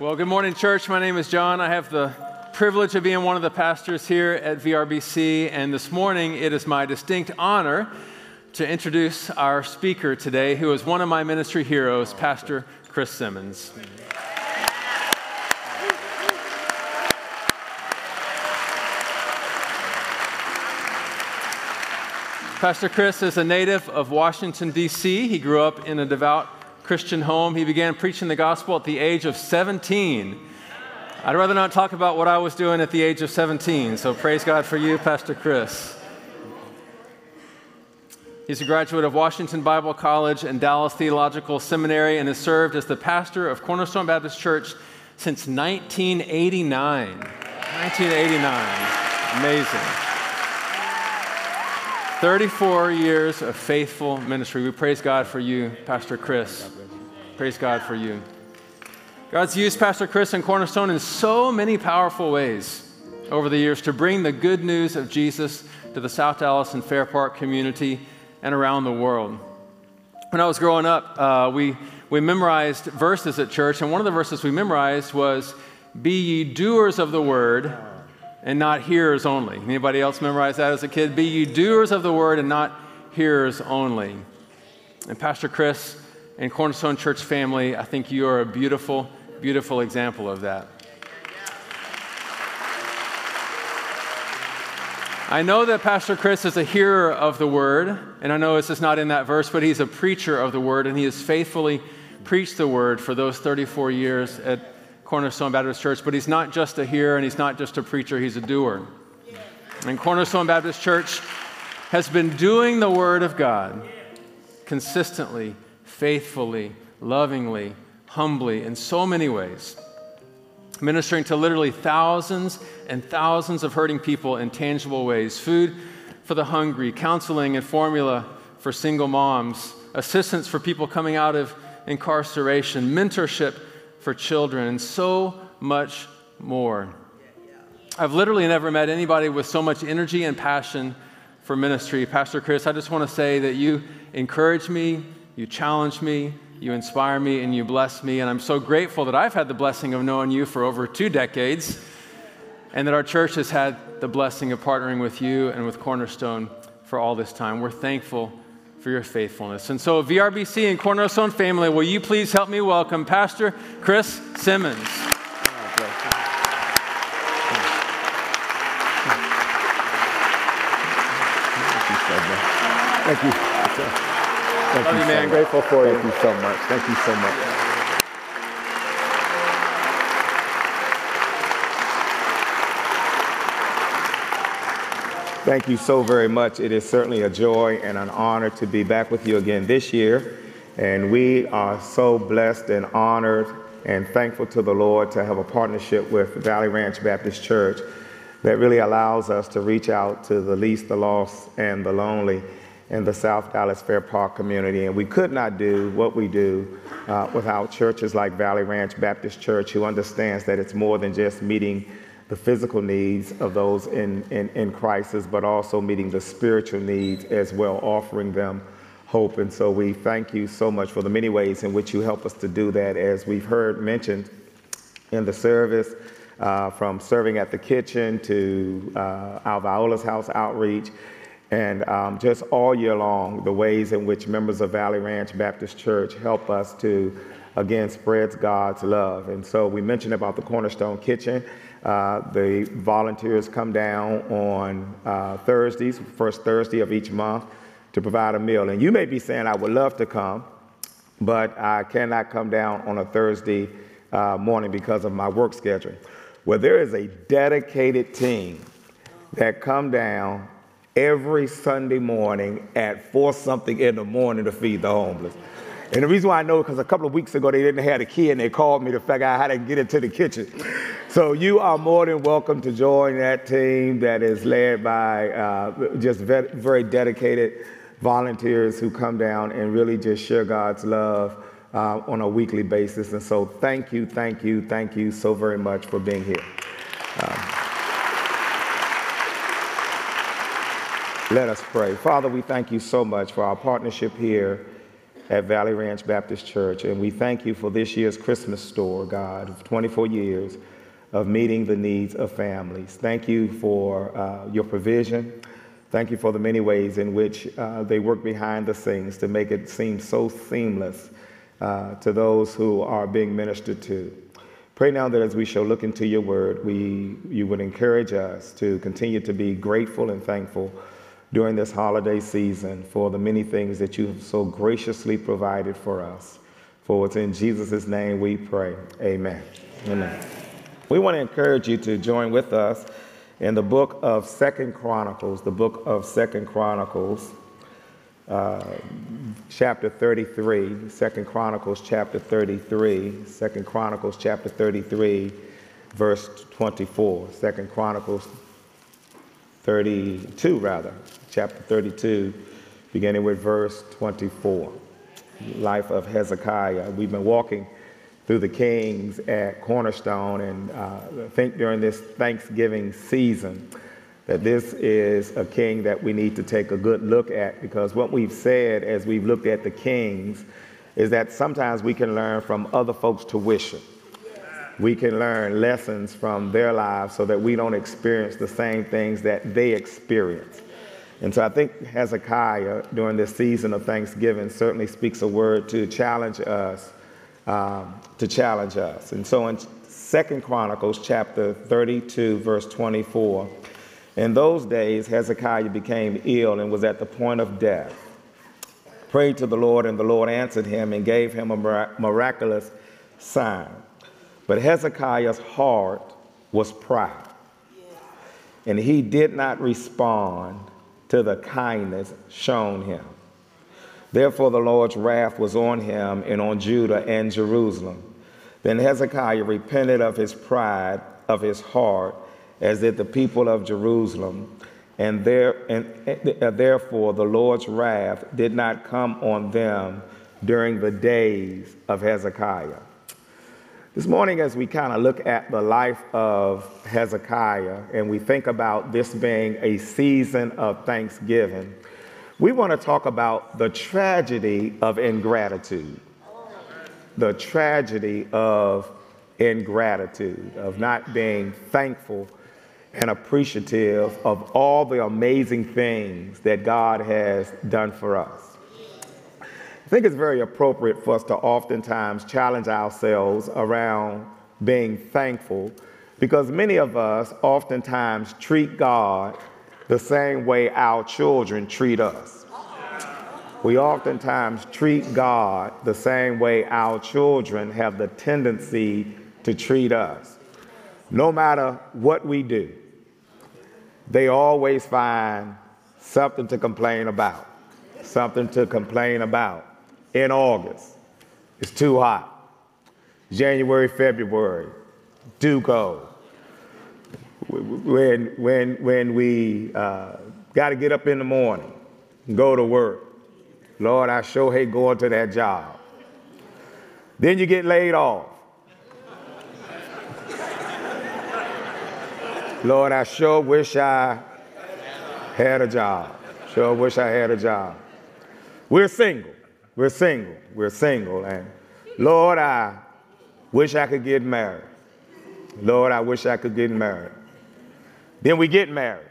Well, good morning, church. My name is John. I have the privilege of being one of the pastors here at VRBC, and this morning it is my distinct honor to introduce our speaker today, who is one of my ministry heroes, Pastor Chris Simmons. Pastor Chris is a native of Washington, D.C. He grew up in a devout Christian home. He began preaching the gospel at the age of 17. I'd rather not talk about what I was doing at the age of 17, so praise God for you, Pastor Chris. He's a graduate of Washington Bible College and Dallas Theological Seminary and has served as the pastor of Cornerstone Baptist Church since 1989. 1989. Amazing. 34 years of faithful ministry. We praise God for you, Pastor Chris. Praise God for you. God's used Pastor Chris and Cornerstone in so many powerful ways over the years to bring the good news of Jesus to the South Dallas and Fair Park community and around the world. When I was growing up, uh, we, we memorized verses at church, and one of the verses we memorized was, Be ye doers of the word and not hearers only. Anybody else memorize that as a kid? Be ye doers of the word and not hearers only. And Pastor Chris and Cornerstone Church family, I think you are a beautiful, beautiful example of that. I know that Pastor Chris is a hearer of the word, and I know this is not in that verse, but he's a preacher of the word, and he has faithfully preached the word for those 34 years at Cornerstone Baptist Church, but he's not just a hearer and he's not just a preacher, he's a doer. And Cornerstone Baptist Church has been doing the Word of God consistently, faithfully, lovingly, humbly, in so many ways, ministering to literally thousands and thousands of hurting people in tangible ways food for the hungry, counseling and formula for single moms, assistance for people coming out of incarceration, mentorship for children, and so much more. I've literally never met anybody with so much energy and passion for ministry. Pastor Chris, I just want to say that you encourage me, you challenge me, you inspire me, and you bless me. And I'm so grateful that I've had the blessing of knowing you for over two decades, and that our church has had the blessing of partnering with you and with Cornerstone for all this time. We're thankful for your faithfulness. And so, VRBC and Cornerstone family, will you please help me welcome Pastor Chris Simmons? Thank you. Thank Love you, you, man. So Grateful for you. Thank you so much. Thank you so much. Thank you so very much. It is certainly a joy and an honor to be back with you again this year. And we are so blessed and honored and thankful to the Lord to have a partnership with Valley Ranch Baptist Church that really allows us to reach out to the least, the lost, and the lonely in the South Dallas Fair Park community. And we could not do what we do uh, without churches like Valley Ranch Baptist Church, who understands that it's more than just meeting the physical needs of those in, in, in crisis, but also meeting the spiritual needs as well, offering them hope. And so we thank you so much for the many ways in which you help us to do that, as we've heard mentioned in the service, uh, from serving at the kitchen to uh, our Viola's House outreach, and um, just all year long, the ways in which members of Valley Ranch Baptist Church help us to, again, spread God's love. And so we mentioned about the Cornerstone Kitchen. Uh, the volunteers come down on uh, Thursdays, first Thursday of each month, to provide a meal. And you may be saying, I would love to come, but I cannot come down on a Thursday uh, morning because of my work schedule. Well, there is a dedicated team that come down every Sunday morning at four something in the morning to feed the homeless. And the reason why I know because a couple of weeks ago they didn't have a key and they called me to figure out how to get into the kitchen. So you are more than welcome to join that team that is led by uh, just very, very dedicated volunteers who come down and really just share God's love uh, on a weekly basis. And so thank you, thank you, thank you so very much for being here. Um, let us pray. Father, we thank you so much for our partnership here at Valley Ranch Baptist Church. And we thank you for this year's Christmas store, God, of 24 years of meeting the needs of families. Thank you for uh, your provision. Thank you for the many ways in which uh, they work behind the scenes to make it seem so seamless uh, to those who are being ministered to. Pray now that as we shall look into your word, we, you would encourage us to continue to be grateful and thankful during this holiday season for the many things that you have so graciously provided for us. For it's in Jesus' name we pray. Amen. Amen. We want to encourage you to join with us in the book of Second Chronicles, the book of Second Chronicles, uh, chapter 33, Second Chronicles chapter 33, Second Chronicles chapter 33, verse 24. Second Chronicles 32, rather, chapter 32, beginning with verse 24. Life of Hezekiah. We've been walking through the kings at Cornerstone, and uh, I think during this Thanksgiving season that this is a king that we need to take a good look at because what we've said as we've looked at the kings is that sometimes we can learn from other folks' tuition. We can learn lessons from their lives so that we don't experience the same things that they experience. And so I think Hezekiah, during this season of Thanksgiving, certainly speaks a word to challenge us um, to challenge us. And so in Second Chronicles chapter 32, verse 24, in those days Hezekiah became ill and was at the point of death. Prayed to the Lord, and the Lord answered him and gave him a miraculous sign. But Hezekiah's heart was proud, and he did not respond to the kindness shown him. Therefore, the Lord's wrath was on him and on Judah and Jerusalem. Then Hezekiah repented of his pride of his heart, as did the people of Jerusalem. And, there, and, therefore, the Lord's wrath did not come on them during the days of Hezekiah. This morning, as we kind of look at the life of Hezekiah and we think about this being a season of thanksgiving, we want to talk about the tragedy of ingratitude. The tragedy of ingratitude, of not being thankful and appreciative of all the amazing things that God has done for us. I think it's very appropriate for us to oftentimes challenge ourselves around being thankful because many of us oftentimes treat God the same way our children treat us. We oftentimes treat God the same way our children have the tendency to treat us. No matter what we do, they always find something to complain about. Something to complain about. In August, it's too hot. January, February, too cold when, when, when we uh, got to get up in the morning go to work. Lord, I sure hate going to that job. Then you get laid off. Lord, I sure wish I had a job. Sure wish I had a job. We're single. We're single. We're single. And Lord, I wish I could get married. Lord, I wish I could get married. Then we get married.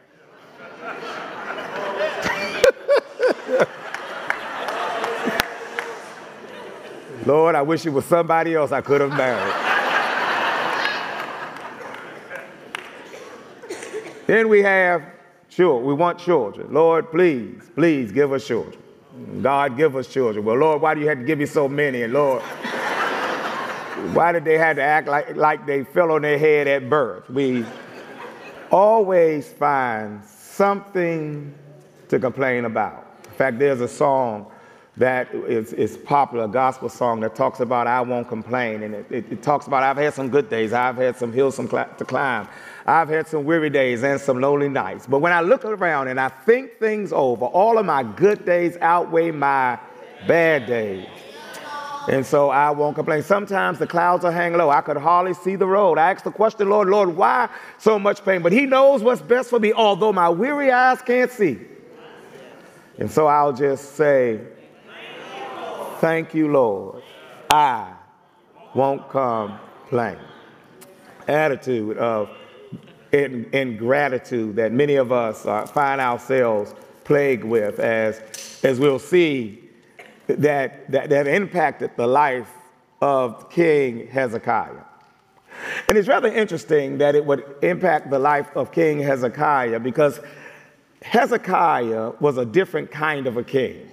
Lord, I wish it was somebody else I could have married. then we have children. We want children. Lord, please, please give us children. God, give us children. Well, Lord, why do you have to give me so many? And Lord, why did they have to act like, like they fell on their head at birth? We always find something to complain about. In fact, there's a song that is, is popular, gospel song that talks about I won't complain. And it, it, it talks about I've had some good days, I've had some hills to climb, I've had some weary days and some lonely nights. But when I look around and I think things over, all of my good days outweigh my bad days. And so I won't complain. Sometimes the clouds are hanging low. I could hardly see the road. I asked the question, Lord, Lord, why so much pain? But He knows what's best for me, although my weary eyes can't see. And so I'll just say, Thank you, Lord. I won't complain. Attitude of ingratitude that many of us uh, find ourselves plagued with, as, as we'll see, that, that, that impacted the life of King Hezekiah. And it's rather interesting that it would impact the life of King Hezekiah because Hezekiah was a different kind of a king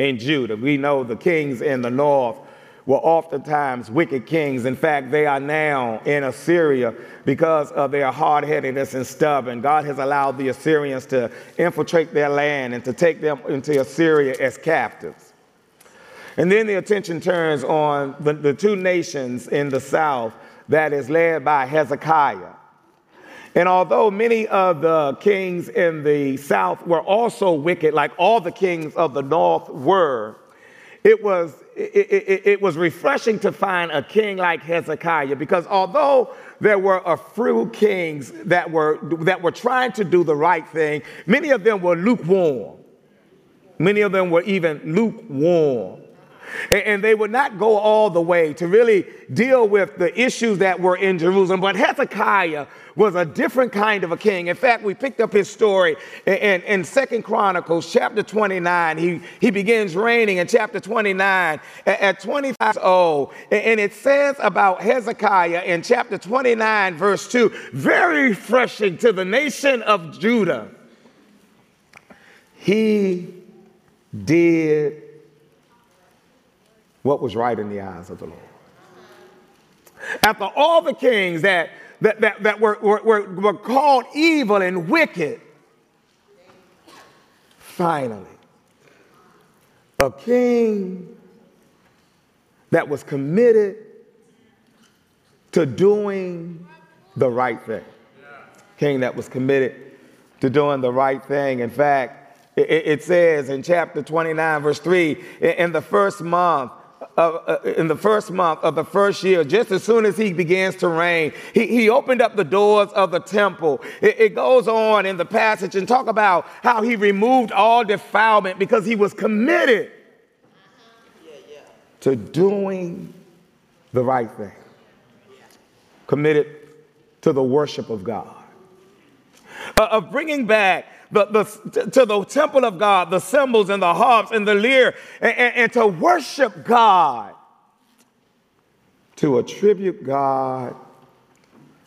in Judah. We know the kings in the north were oftentimes wicked kings. In fact, they are now in Assyria because of their hard headedness and stubborn. God has allowed the Assyrians to infiltrate their land and to take them into Assyria as captives. And then the attention turns on the, the two nations in the south that is led by Hezekiah. And although many of the kings in the south were also wicked, like all the kings of the north were, it was, it, it, it, was refreshing to find a king like Hezekiah because although there were a few kings that were, that were trying to do the right thing, many of them were lukewarm. Many of them were even lukewarm. And they would not go all the way to really deal with the issues that were in Jerusalem. But Hezekiah was a different kind of a king. In fact, we picked up his story in, in, Second Chronicles chapter 29. He, he begins reigning in chapter 29 at, at 25 years old. And it says about Hezekiah in chapter 29, verse 2, very refreshing to the nation of Judah. He did what was right in the eyes of the Lord. After all the kings that, that, that, that were, were, were called evil and wicked, finally, a king that was committed to doing the right thing. King that was committed to doing the right thing. In fact, it, it says in chapter 29, verse 3 in the first month, uh, in the first month of the first year, just as soon as he begins to reign, he, he opened up the doors of the temple. It, it goes on in the passage and talk about how he removed all defilement because he was committed to doing the right thing, committed to the worship of God, uh, of bringing back the, the, to the temple of God, the cymbals and the harps and the lyre, and, and, and to worship God, to attribute God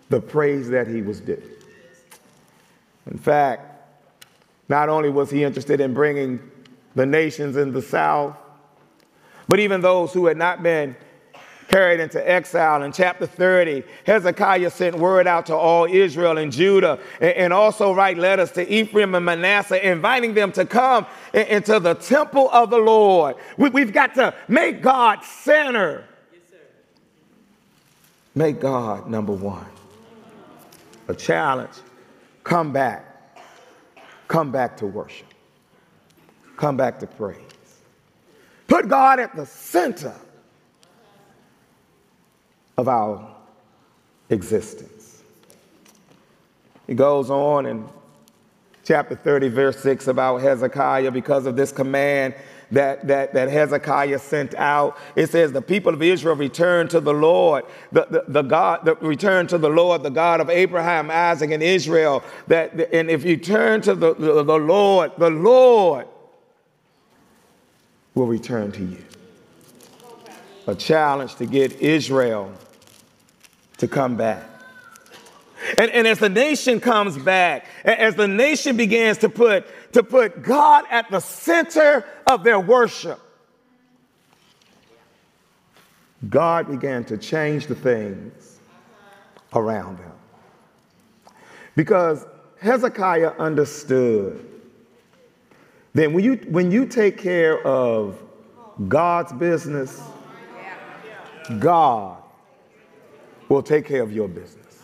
the praise that he was due. In fact, not only was he interested in bringing the nations in the south, but even those who had not been carried into exile. In chapter 30, Hezekiah sent word out to all Israel and Judah and also write letters to Ephraim and Manasseh, inviting them to come into the temple of the Lord. We've got to make God center. Make God number one. A challenge. Come back. Come back to worship. Come back to praise. Put God at the center of our existence. He goes on in chapter 30, verse 6 about Hezekiah because of this command that, that, that Hezekiah sent out. It says, The people of Israel returned to the Lord, the, the, the God, the, return to the Lord, the God of Abraham, Isaac, and Israel. That, and if you turn to the, the, the Lord, the Lord will return to you. A challenge to get Israel to come back. And, and as the nation comes back, as the nation begins to put, to put God at the center of their worship, God began to change the things around them. Because Hezekiah understood that when you, when you take care of God's business, God will take care of your business.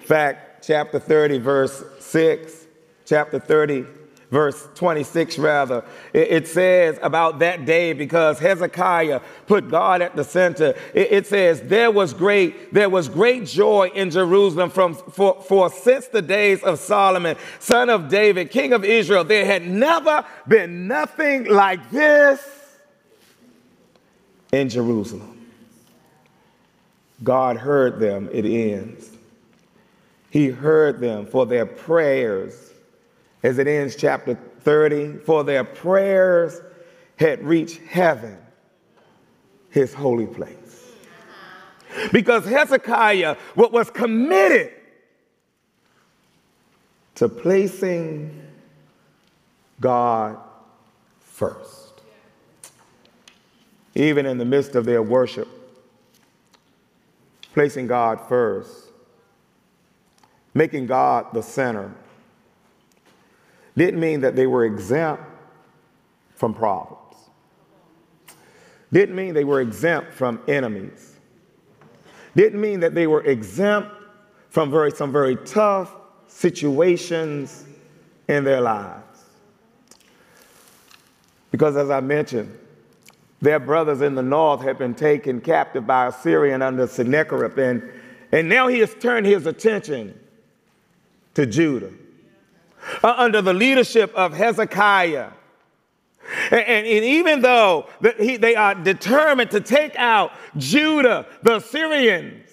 Fact, chapter 30, verse 6, chapter 30, verse 26 rather it, says about that day because hezekiah put god at the center it, says there was great there was great joy in jerusalem from for, for since the days of solomon son of david king of israel there had never been nothing like this in Jerusalem. God heard them, it ends. He heard them for their prayers, as it ends chapter 30, for their prayers had reached heaven, his holy place. Because Hezekiah what was committed to placing God first. Even in the midst of their worship, placing God first, making God the center, didn't mean that they were exempt from problems. Didn't mean they were exempt from enemies. Didn't mean that they were exempt from very, some very tough situations in their lives. Because as I mentioned, their brothers in the north had been taken captive by Assyrian under Sennacherib, and, and now he has turned his attention to Judah. Uh, under the leadership of Hezekiah. And, and, and even though the, he, they are determined to take out Judah, the Assyrians,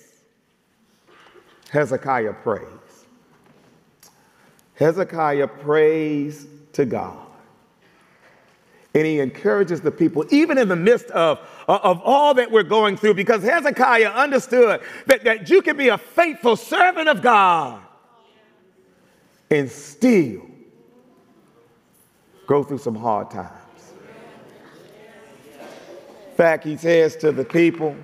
Hezekiah prays. Hezekiah prays to God. And he encourages the people, even in the midst of, uh, of all that we're going through, because Hezekiah understood that, that you can be a faithful servant of God and still go through some hard times. In fact, he says to the people,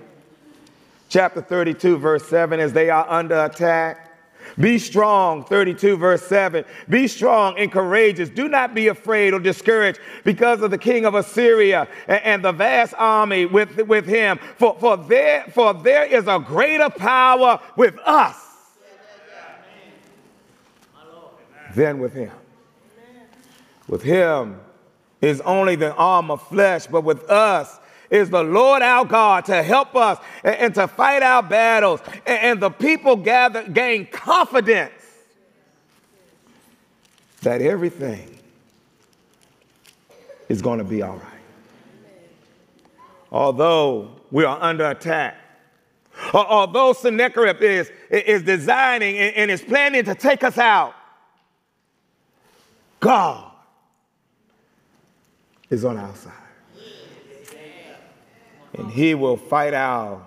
chapter 32, verse 7, as they are under attack, be strong, 32 verse 7. Be strong and courageous. Do not be afraid or discouraged because of the king of Assyria and, and the vast army with, with him. For, for, there, for there is a greater power with us than with him. With him is only the arm of flesh, but with us is the Lord our God to help us and, and to fight our battles. And, and the people gather, gain confidence that everything is going to be all right. Although we are under attack, although Sennacherib is, is designing and is planning to take us out, God is on our side. And He will fight our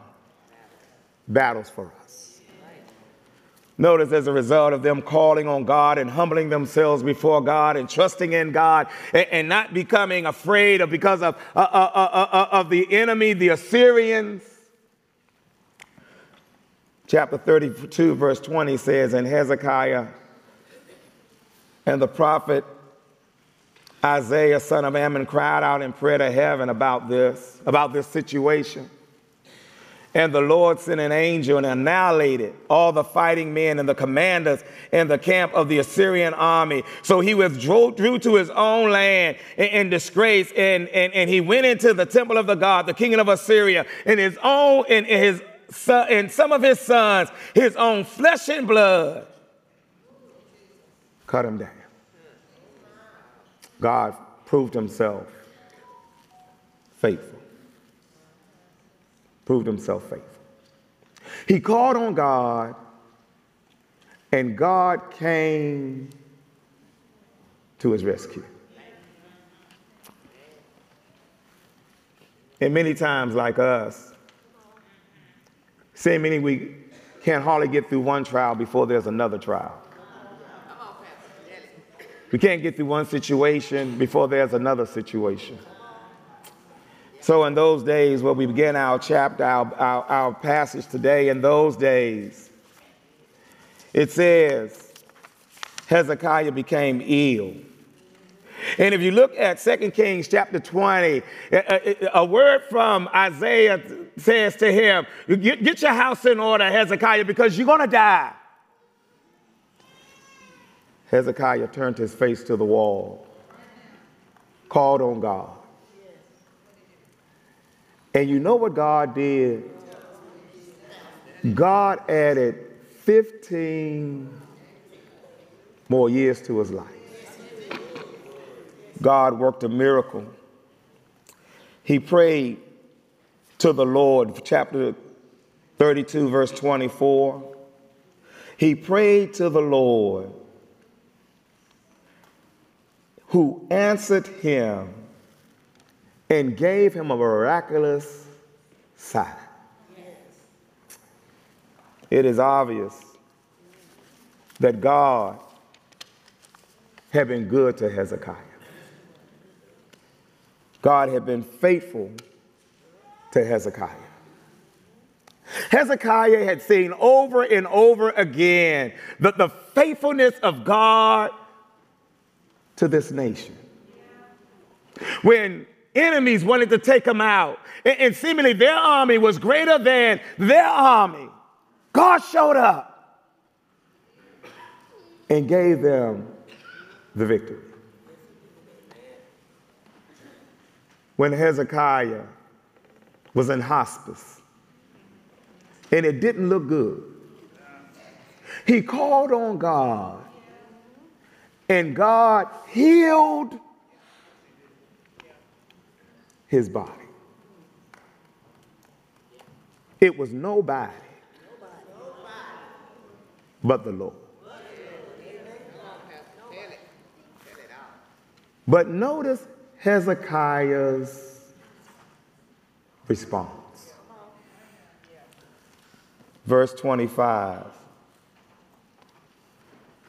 battles for us. Notice as a result of them calling on God and humbling themselves before God and trusting in God and, and not becoming afraid of because of, uh, uh, uh, uh of the enemy, the Assyrians. Chapter 32, verse 20 says, And Hezekiah and the prophet Isaiah, son of Ammon, cried out in prayer to heaven about this, about this situation. And the Lord sent an angel and annihilated all the fighting men and the commanders in the camp of the Assyrian army. So he withdrew to his own land in, in disgrace, and, and, and he went into the temple of the God, the king of Assyria, in his own and his son, and some of his sons, his own flesh and blood, cut him down. God proved himself faithful. Proved himself faithful. He called on God, and God came to his rescue. And many times, like us, say many we can't hardly get through one trial before there's another trial. We can't get through one situation before there's another situation. So, in those days, where we begin our chapter, our, our, our passage today, in those days, it says Hezekiah became ill. And if you look at 2 Kings chapter 20, a, word from Isaiah says to him, get your house in order, Hezekiah, because you're going to die. Hezekiah turned his face to the wall, called on God. And you know what God did? God added 15 more years to his life. God worked a miracle. He prayed to the Lord, chapter 32, verse 24. He prayed to the Lord, who answered him and gave him a miraculous sign. It is obvious that God had been good to Hezekiah. God had been faithful to Hezekiah. Hezekiah had seen over and over again the, the faithfulness of God to this nation. When enemies wanted to take him out, and, and seemingly their army was greater than their army, God showed up and gave them the victory. When Hezekiah was in hospice and it didn't look good, he called on God and God healed his body. It was nobody but the Lord. But notice Hezekiah's response. Verse 25.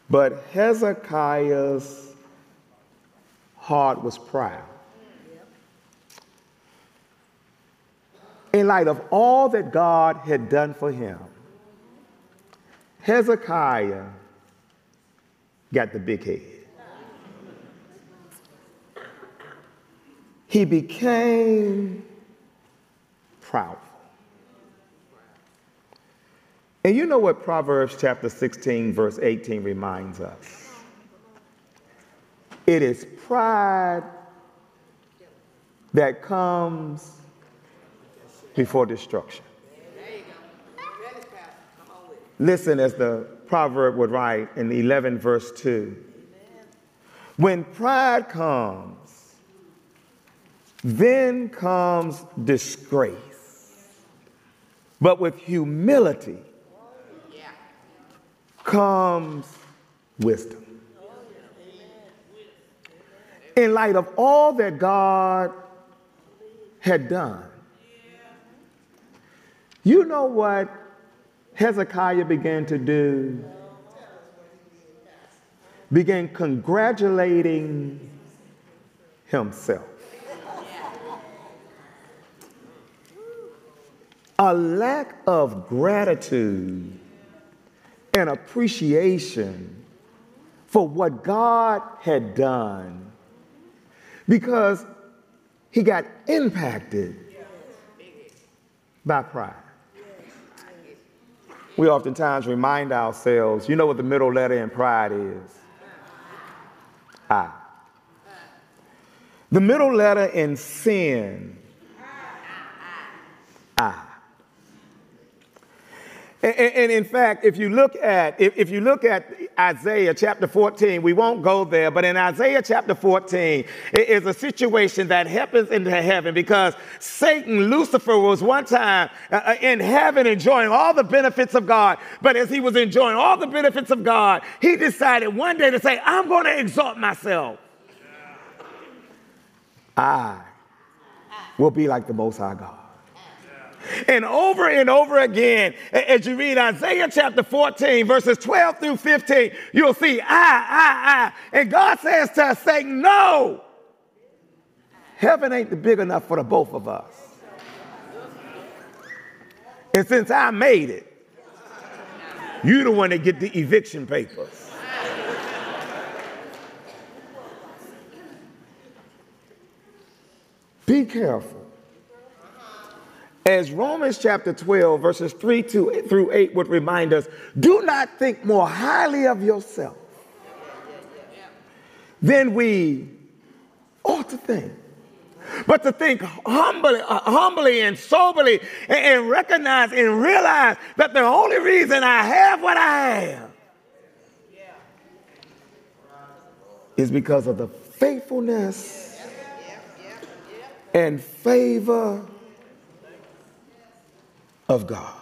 But Hezekiah's heart was proud. In light of all that God had done for him, Hezekiah got the big head. he became proudful. And you know what Proverbs chapter 16, verse 18 reminds us? It is pride that comes before destruction. Listen as the proverb would write in 11, verse 2. When pride comes, then comes disgrace. But with humility comes wisdom. In light of all that God had done, you know what Hezekiah began to do? Began congratulating himself. a lack of gratitude and appreciation for what God had done because he got impacted by pride. We oftentimes remind ourselves, you know what the middle letter in pride is? I. The middle letter in sin, And, and, in fact, if you look at if, you look at Isaiah chapter 14, we won't go there, but in Isaiah chapter 14, it is a situation that happens in heaven because Satan, Lucifer, was one time uh, uh, in heaven enjoying all the benefits of God. But as he was enjoying all the benefits of God, he decided one day to say, I'm going to exalt myself. I will be like the Most High God. And over and over again, as you read Isaiah chapter 14, verses 12 through 15, you'll see, I, I, I. And God says to us, saying, No, heaven ain't big enough for the both of us. And since I made it, you the one that get the eviction papers. Be careful as Romans chapter 12, verses 3 to, through 8 would remind us, do not think more highly of yourself than we ought to think. But to think humbly, uh, humbly and soberly and, and recognize and realize that the only reason I have what I have is because of the faithfulness and favor of God.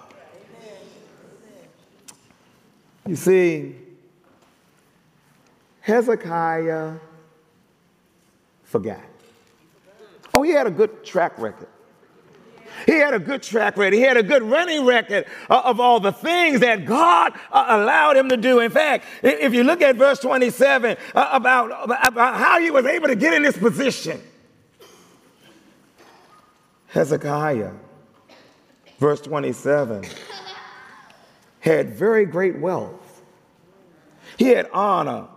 You see, Hezekiah forgot. Oh, he had a good track record. He had a good track record. He had a good running record of all the things that God uh, allowed him to do. In fact, if you look at verse 27 uh, about, about how he was able to get in this position, Hezekiah, verse 27, had very great wealth. He had honor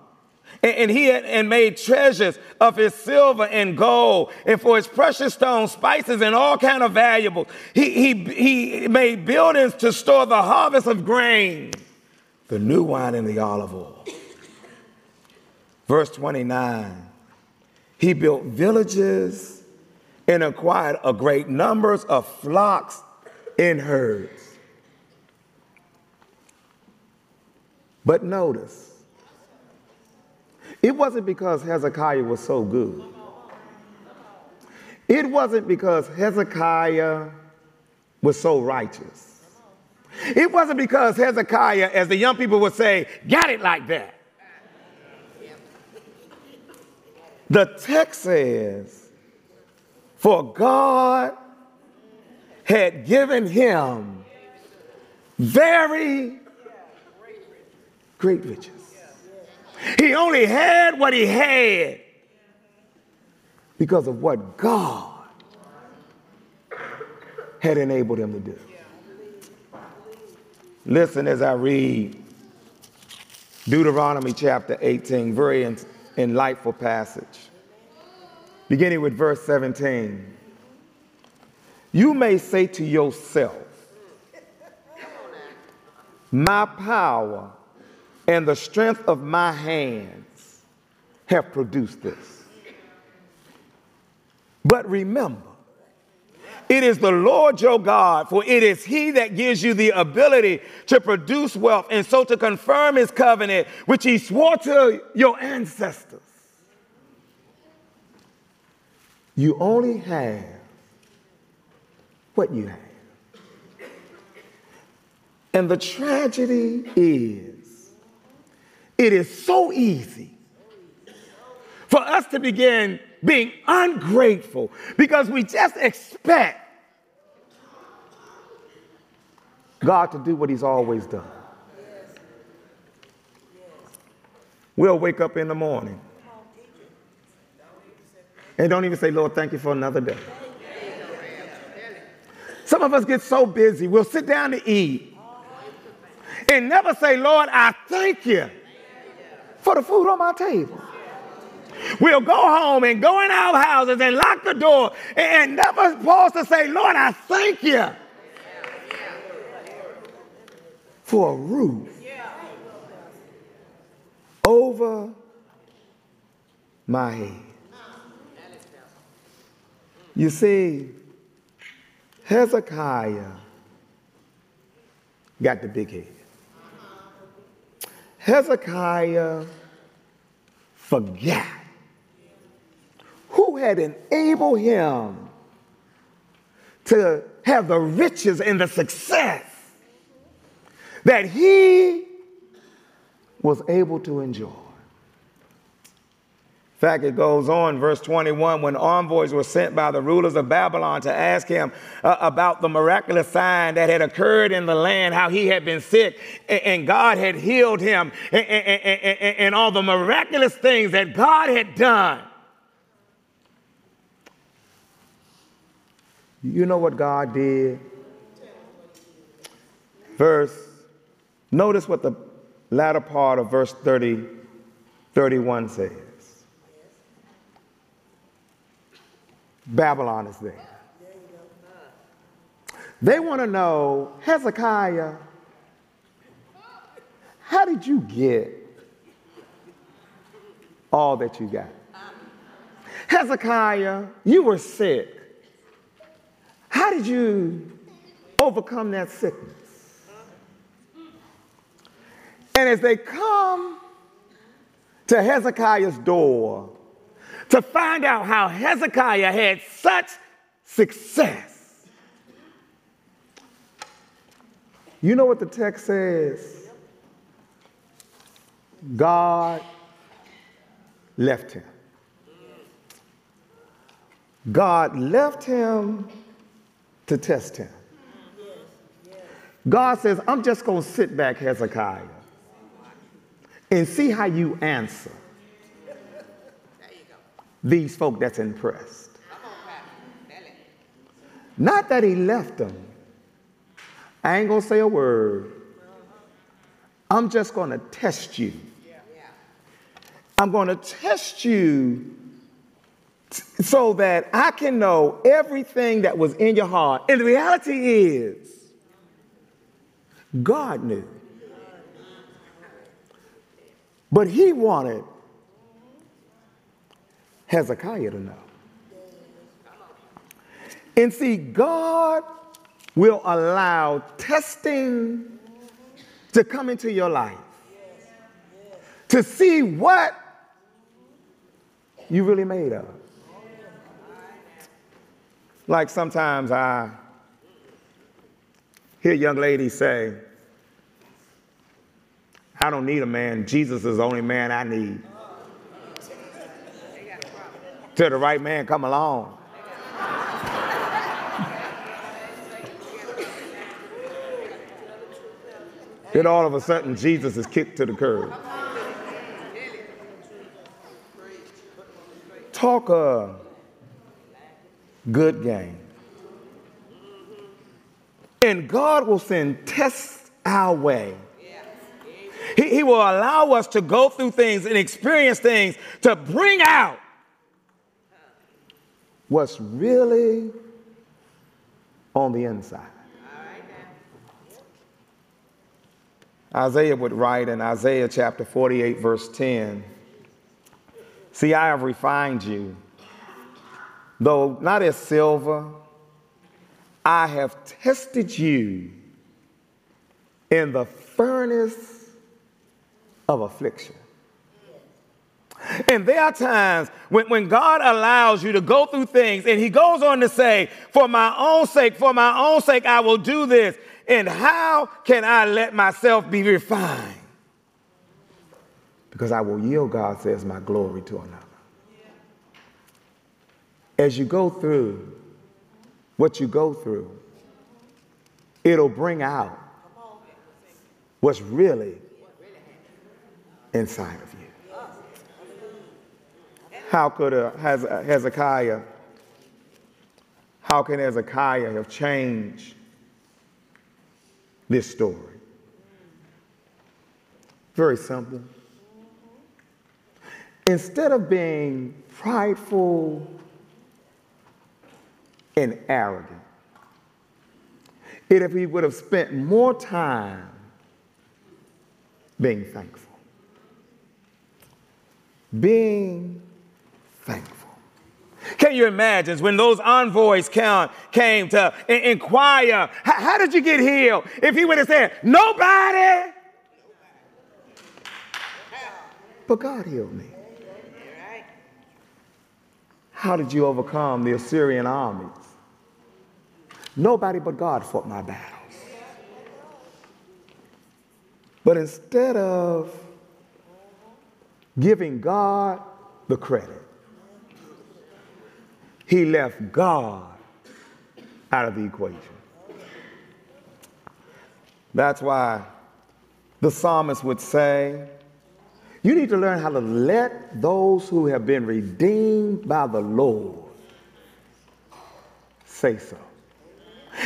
and, he had and made treasures of his silver and gold, and for his precious stones, spices, and all kind of valuables. He, he, he made buildings to store the harvest of grain, the new wine, and the olive oil. Verse 29 He built villages and acquired a great numbers of flocks and herds. But notice, it wasn't because Hezekiah was so good. It wasn't because Hezekiah was so righteous. It wasn't because Hezekiah, as the young people would say, got it like that. The text says, For God had given him very great riches. He only had what he had because of what God had enabled him to do. Listen as I read Deuteronomy chapter 18, very enlightful passage. Beginning with verse 17. You may say to yourself, My power and the strength of my hands have produced this. But remember, it is the Lord your God, for it is He that gives you the ability to produce wealth and so to confirm His covenant, which He swore to your ancestors. You only have what you have. And the tragedy is it is so easy for us to begin being ungrateful because we just expect God to do what He's always done. We'll wake up in the morning and don't even say, Lord, thank you for another day. Some of us get so busy, we'll sit down to eat and never say, Lord, I thank you for the food on my table. We'll go home and go in our houses and lock the door and never pause to say, Lord, I thank you for a roof over my head. You see, Hezekiah got the big head. Hezekiah forgot who had enabled him to have the riches and the success that he was able to enjoy. In fact, it goes on, verse 21, when envoys were sent by the rulers of Babylon to ask him uh, about the miraculous sign that had occurred in the land, how he had been sick and, and God had healed him, and, and, and all the miraculous things that God had done. You know what God did? Verse, notice what the latter part of verse 30, 31 says. Babylon is there. They want to know, Hezekiah, how did you get all that you got? Hezekiah, you were sick. How did you overcome that sickness? And as they come to Hezekiah's door, to find out how Hezekiah had such success. You know what the text says? God left him. God left him to test him. God says, I'm just going to sit back, Hezekiah, and see how you answer these folk that's impressed. Not that he left them. I ain't to say a word. I'm just to test you. I'm to test you so that I can know everything that was in your heart. And the reality is, God knew. But he wanted Hezekiah to know. And see, God will allow testing to come into your life to see what you really made of. Like sometimes I hear young ladies say, I don't need a man. Jesus is the only man I need. Till the right man come along. then all of a sudden Jesus is kicked to the curb. Talk a good game. And God will send tests our way. He, he will allow us to go through things and experience things to bring out what's really on the inside. Isaiah would write in Isaiah chapter 48, verse 10 See, I have refined you, though not as silver, I have tested you in the furnace of affliction. And there are times when, when God allows you to go through things, and He goes on to say, For my own sake, for my own sake, I will do this. And how can I let myself be refined? because I will yield, God says, my glory to another. As you go through what you go through, it'll bring out what's really inside of you. How could Hezekiah, how can Hezekiah have changed this story? Very simple instead of being prideful and arrogant, it if he would have spent more time being thankful. Being thankful. Can you imagine when those envoys came, came to inquire, how did you get healed? If he would have said, nobody. But God healed me. How did you overcome the Assyrian armies? Nobody but God fought my battles. But instead of giving God the credit, he left God out of the equation. That's why the psalmist would say, you need to learn how to let those who have been redeemed by the Lord say so.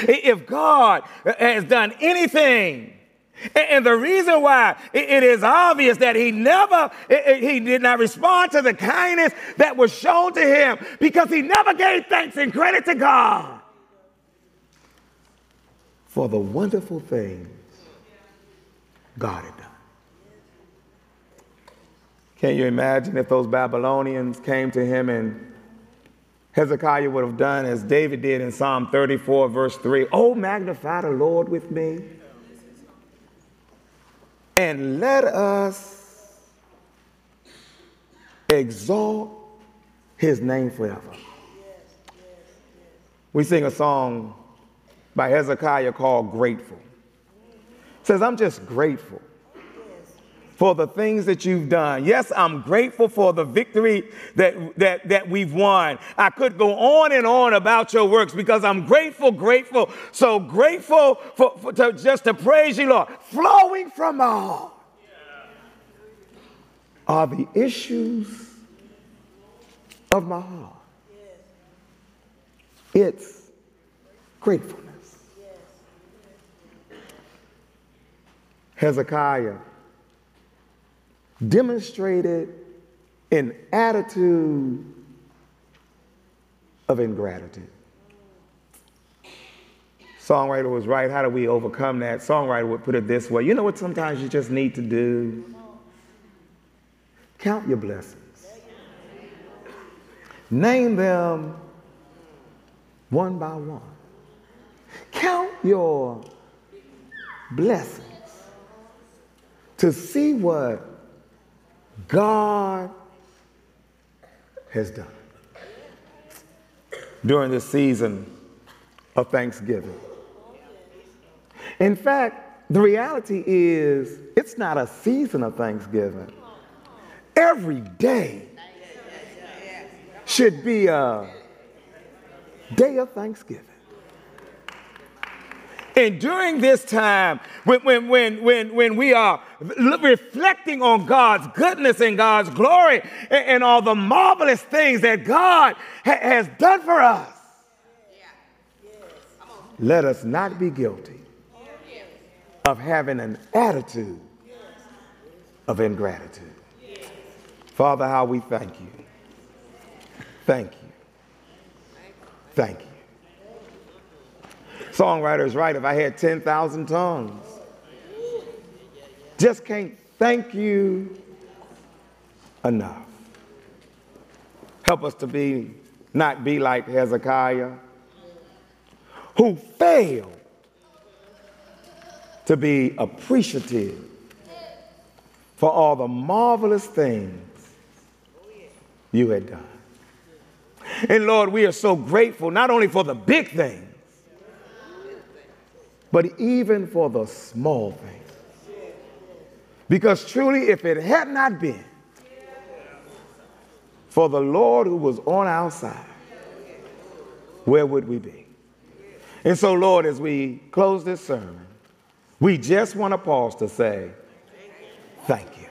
If God has done anything, and the reason why it is obvious that he never, he did not respond to the kindness that was shown to him because he never gave thanks and credit to God for the wonderful things God had done. Can you imagine if those Babylonians came to him and Hezekiah would have done as David did in Psalm 34, verse 3 Oh, magnify the Lord with me, and let us exalt his name forever. We sing a song by Hezekiah called Grateful. says, I'm just grateful for the things that you've done. Yes, I'm grateful for the victory that, that, that we've won. I could go on and on about your works because I'm grateful, grateful, so grateful for, for to, just to praise you, Lord. Flowing from my heart are the issues of my heart. It's gratefulness. Hezekiah demonstrated an attitude of ingratitude. Songwriter was right. How do we overcome that? Songwriter would put it this way you know what sometimes you just need to do? Count your blessings. Name them one by one. Count your blessings to see what God has done during this season of Thanksgiving. In fact, the reality is it's not a season of Thanksgiving. Every day should be a day of Thanksgiving. And during this time, when, when, when, when, when we are reflecting on God's goodness and God's glory and, and all the marvelous things that God ha- has done for us, let us not be guilty of having an attitude of ingratitude. Father, how we thank you. Thank you. Thank you. Songwriter is right. If I had 10,000 tongues, just can't thank you enough. Help us to be, not be like Hezekiah, who failed to be appreciative for all the marvelous things you had done. And Lord, we are so grateful not only for the big things, but even for the small things. Because truly, if it had not been for the Lord who was on our side, where would we be? And so, Lord, as we close this sermon, we just want to pause to say, thank you.